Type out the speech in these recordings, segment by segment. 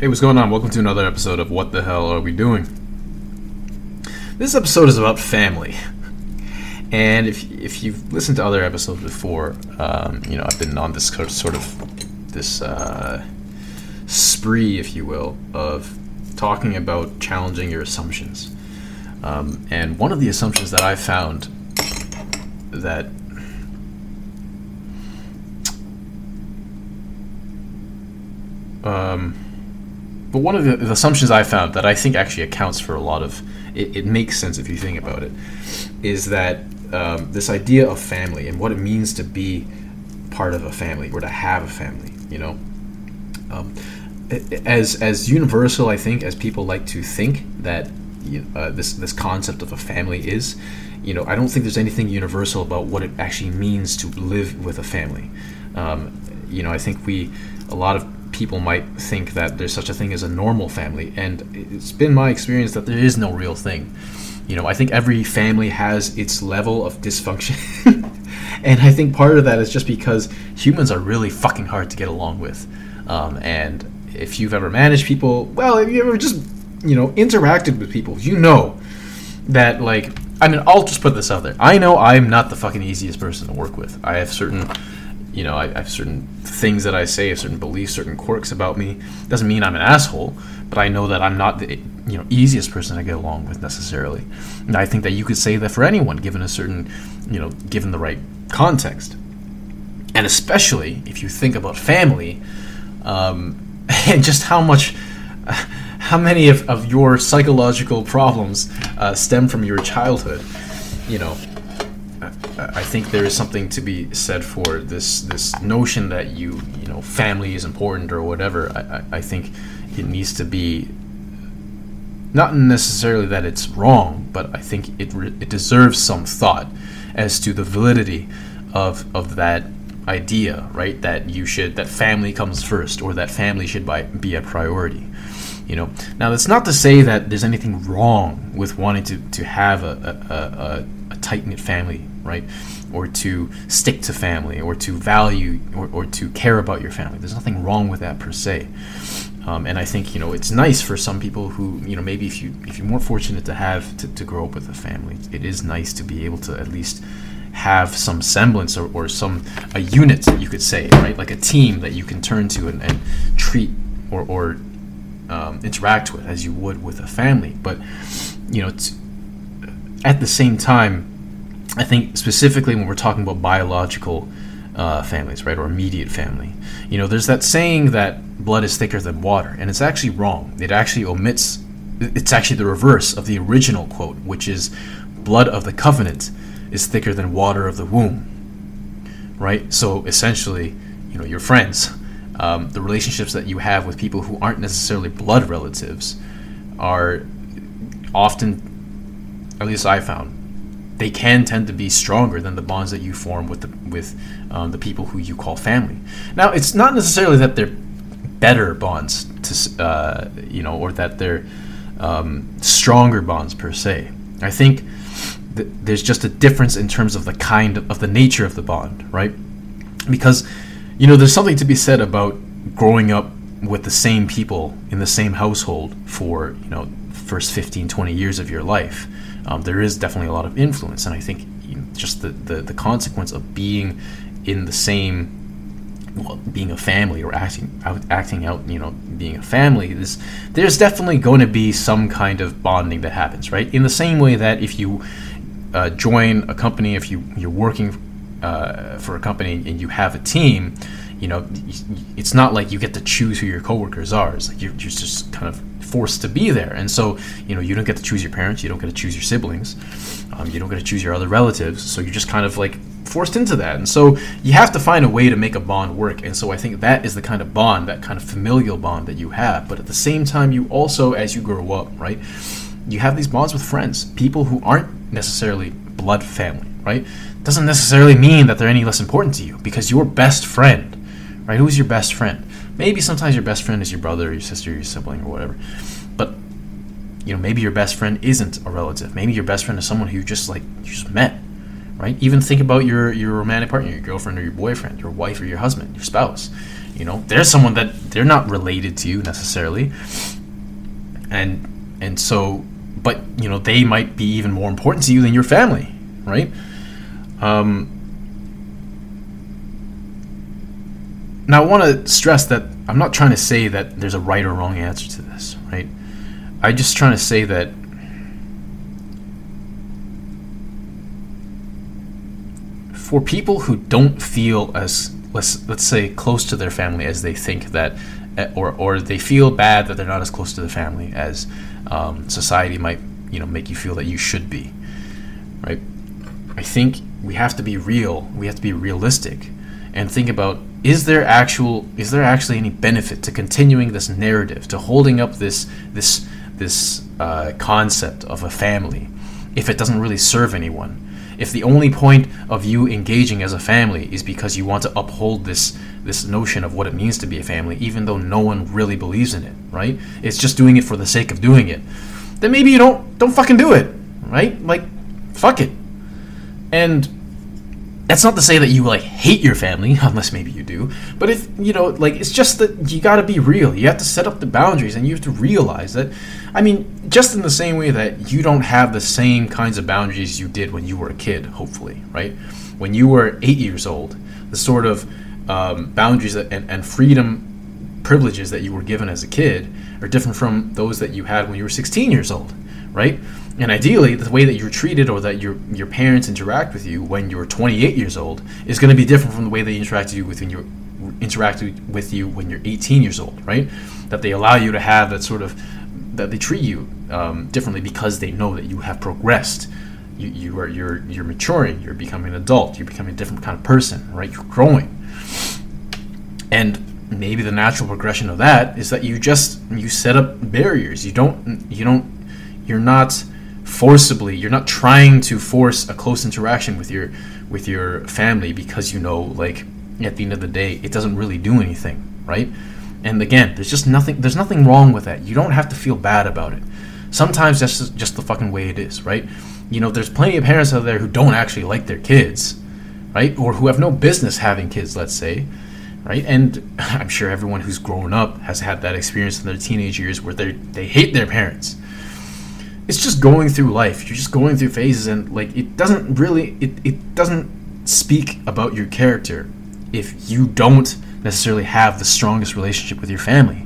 Hey, what's going on? Welcome to another episode of What the Hell Are We Doing? This episode is about family. And if, if you've listened to other episodes before, um, you know, I've been on this sort of this uh, spree, if you will, of talking about challenging your assumptions. Um, and one of the assumptions that I found that um, but one of the, the, assumptions I found that I think actually accounts for a lot of it, it makes sense if you think about it is that um, this idea of family and what it means to be part of a family or to have a family, you know. Um, as as universal, I think, as people like to think that uh, this this concept of a family is, you know, I don't think there's anything universal about what it actually means to live with a family. Um, you know, I think we a lot of people might think that there's such a thing as a normal family, and it's been my experience that there is no real thing. You know, I think every family has its level of dysfunction. and I think part of that is just because humans are really fucking hard to get along with. Um, and if you've ever managed people, well, if you've ever just, you know, interacted with people, you know that, like, I mean, I'll just put this out there. I know I'm not the fucking easiest person to work with. I have certain you know, I, I, have certain things that I say, certain beliefs, certain quirks about me. Doesn't mean I'm an asshole, but I know that I'm not the you know easiest person to get along with necessarily. And I think that you could say that for anyone, given a certain, you know, given the right context, and especially if you think about family, um, and just how much. How many of, of your psychological problems uh, stem from your childhood? You know, I think there is something to be said for this this notion that you you know family is important or whatever. I, I think it needs to be not necessarily that it's wrong, but I think it re- it deserves some thought as to the validity of of that idea, right? That you should that family comes first, or that family should by, be a priority. You know, now that's not to say that there's anything wrong with wanting to to have a a, a, a tight knit family right? Or to stick to family, or to value, or, or to care about your family. There's nothing wrong with that per se. Um, and I think you know it's nice for some people who you know maybe if you if you're more fortunate to have to, to grow up with a family, it is nice to be able to at least have some semblance or, or some a unit you could say right like a team that you can turn to and, and treat or, or um, interact with as you would with a family but you know at the same time I think specifically when we're talking about biological uh, families, right, or immediate family, you know, there's that saying that blood is thicker than water, and it's actually wrong. It actually omits. It's actually the reverse of the original quote, which is, "Blood of the covenant is thicker than water of the womb." Right. So essentially, you know, your friends, um, the relationships that you have with people who aren't necessarily blood relatives, are often, at least I found, they can tend to be stronger than the bonds that you form with the with um, the people who you call family. Now, it's not necessarily that they're better bonds to uh, you know, or that they're um, stronger bonds per se. I think th- there's just a difference in terms of the kind of, of the nature of the bond, right? Because you know, there's something to be said about growing up with the same people in the same household for you know first 15 20 years of your life um, there is definitely a lot of influence. And I think you know, just the, the, the consequence of being in the same well, being a family or acting out, acting out, you know, being a family, there's, there's definitely going to be some kind of bonding that happens, right? In the same way that if you uh, join a company, if you you're working uh, for a company and you have a team, you know, it's not like you get to choose who your coworkers are. It's like you're, you're just kind of forced to be there. And so, you know, you don't get to choose your parents, you don't get to choose your siblings, um, you don't get to choose your other relatives. So you're just kind of like forced into that. And so you have to find a way to make a bond work. And so I think that is the kind of bond, that kind of familial bond that you have. But at the same time, you also, as you grow up, right, you have these bonds with friends, people who aren't necessarily blood family, right? Doesn't necessarily mean that they're any less important to you because your best friend, right? Who's your best friend? Maybe sometimes your best friend is your brother, or your sister, or your sibling, or whatever. But you know, maybe your best friend isn't a relative. Maybe your best friend is someone who you just like you just met, right? Even think about your your romantic partner, your girlfriend or your boyfriend, your wife or your husband, your spouse. You know, there's someone that they're not related to you necessarily, and and so, but you know, they might be even more important to you than your family, right? Um, now, I want to stress that I'm not trying to say that there's a right or wrong answer to this, right? I'm just trying to say that for people who don't feel as let's let's say close to their family as they think that eh, or or they feel bad that they're not as close to the family as um, society might you know make you feel that you should be right i think we have to be real we have to be realistic and think about is there actual is there actually any benefit to continuing this narrative to holding up this this this uh, concept of a family if it doesn't really serve anyone? If the only point of you engaging as a family is because you want to uphold this this notion of what it means to be a family even though no one really believes in it right? It's just doing it for the sake of doing it. Then maybe you don't don't fucking do it right? Like fuck it. And that's not to say that you like hate your family unless maybe you do but if you know like it's just that you got to be real. You have to set up the boundaries and you have to realize that i mean just in the same way that you don't have the same kinds of boundaries you did when you were a kid hopefully right? When you were eight years old the sort of um, boundaries that, and, and freedom privileges that you were given as a kid are different from those that you had when you were 16 years old right and ideally, the way that you're treated or that your your parents interact with you when you're 28 years old is going to be different from the way they interact you with when you interact with you when you're 18 years old, right? That they allow you to have that sort of that they treat you um, differently because they know that you have progressed. You, you are you're you're maturing. You're becoming an adult. You're becoming a different kind of person, right? You're growing, and maybe the natural progression of that is that you just you set up barriers. You don't you don't you're not forcibly you're not trying to force a close interaction with your with your family because you know like at the end of the day it doesn't really do anything right? And again there's just nothing there's nothing wrong with that. You don't have to feel bad about it. Sometimes that's just, just the fucking way it is right? You know there's plenty of parents out there who don't actually like their kids right? Or who have no business having kids let's say right? And i'm sure everyone who's grown up has had that experience in their teenage years where they they hate their parents it's just going through life. You're just going through phases, and like it doesn't really it, it doesn't speak about your character if you don't necessarily have the strongest relationship with your family.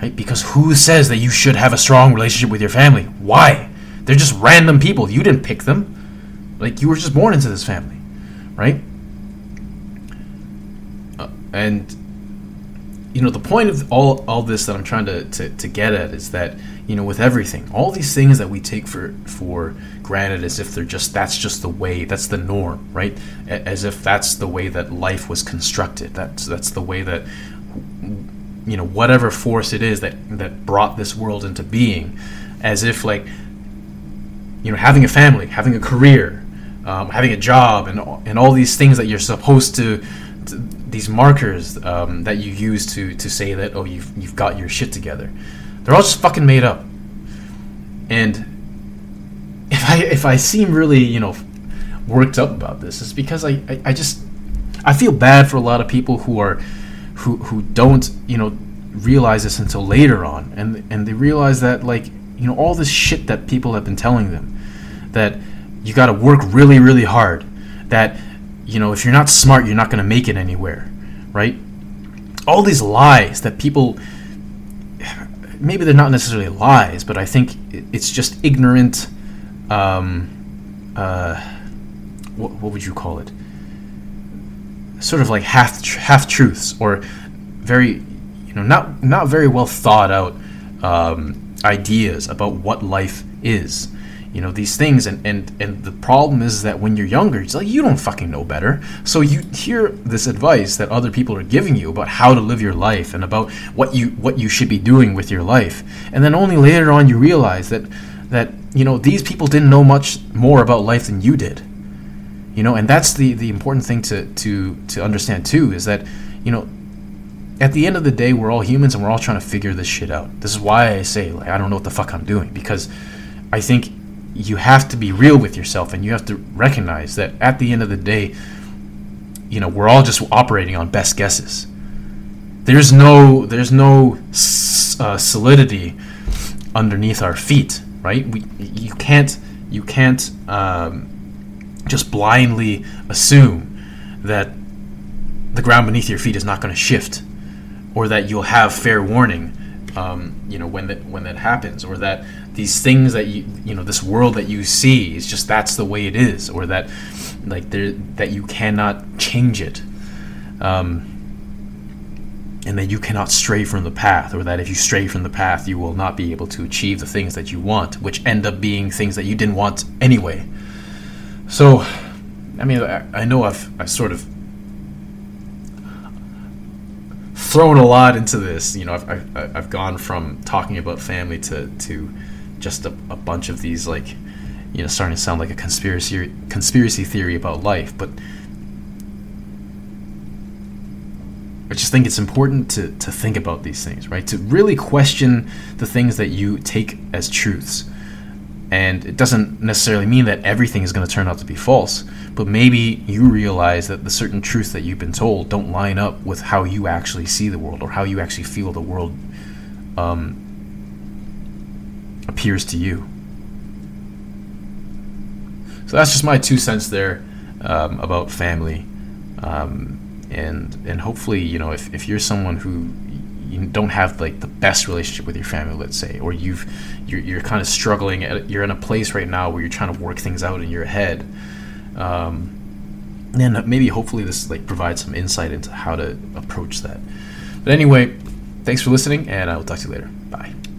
Right? Because who says that you should have a strong relationship with your family? Why? They're just random people. You didn't pick them. Like you were just born into this family, right? Uh, and you know the point of all all this that I'm trying to, to, to get at is that you know with everything all these things that we take for for granted as if they're just that's just the way that's the norm right? As if that's the way that life was constructed. That's that's the way that you know whatever force it is that that brought this world into being as if like you know having a family having a career um, having a job and and all these things that you're supposed to these markers um, that you use to to say that oh you've you've got your shit together. They're all just fucking made up. And if I if I seem really you know worked up about this, it's because I, I, I just I feel bad for a lot of people who are who who don't you know realize this until later on, and and they realize that like you know all this shit that people have been telling them that you got to work really really hard that you know, if you're not smart, you're not going to make it anywhere, right? All these lies that people maybe they're not necessarily lies, but I think it's just ignorant. Um, uh, what, what would you call it? Sort of like half half truths, or very, you know, not not very well thought out um, ideas about what life is you know these things. And and and the problem is that when you're younger it's like you don't fucking know better. So you hear this advice that other people are giving you about how to live your life and about what you what you should be doing with your life. And then only later on you realize that that you know these people didn't know much more about life than you did. You know and that's the the important thing to to to understand too is that you know at the end of the day we're all humans and we're all trying to figure this shit out. This is why i say like i don't know what the fuck i'm doing because i think you have to be real with yourself and you have to recognize that at the end of the day, you know, we're all just operating on best guesses, there's no there's no uh, solidity underneath our feet, right? We you can't you can't um, just blindly assume that the ground beneath your feet is not going to shift, or that you'll have fair warning, um, you know, when that when that happens, or that these things that you you know this world that you see is just that's the way it is, or that like there that you cannot change it. Um, and that you cannot stray from the path, or that if you stray from the path, you will not be able to achieve the things that you want, which end up being things that you didn't want anyway. So, I mean, I, I know I've, I've sort of thrown a lot into this. You know, I've, I've, I've gone from talking about family to, to just a, a bunch of these, like, you know, starting to sound like a conspiracy conspiracy theory about life, but I just think it's important to, to think about these things, right? To really question the things that you take as truths. And it doesn't necessarily mean that everything is going to turn out to be false, but maybe you realize that the certain truths that you've been told don't line up with how you actually see the world or how you actually feel the world um, appears to you. So that's just my two cents there um, about family. Um, and and hopefully you know if, if you're someone who you don't have like the best relationship with your family let's say or you've you're, you're kind of struggling at, you're in a place right now where you're trying to work things out in your head um, then maybe hopefully this like provides some insight into how to approach that but anyway thanks for listening and i will talk to you later bye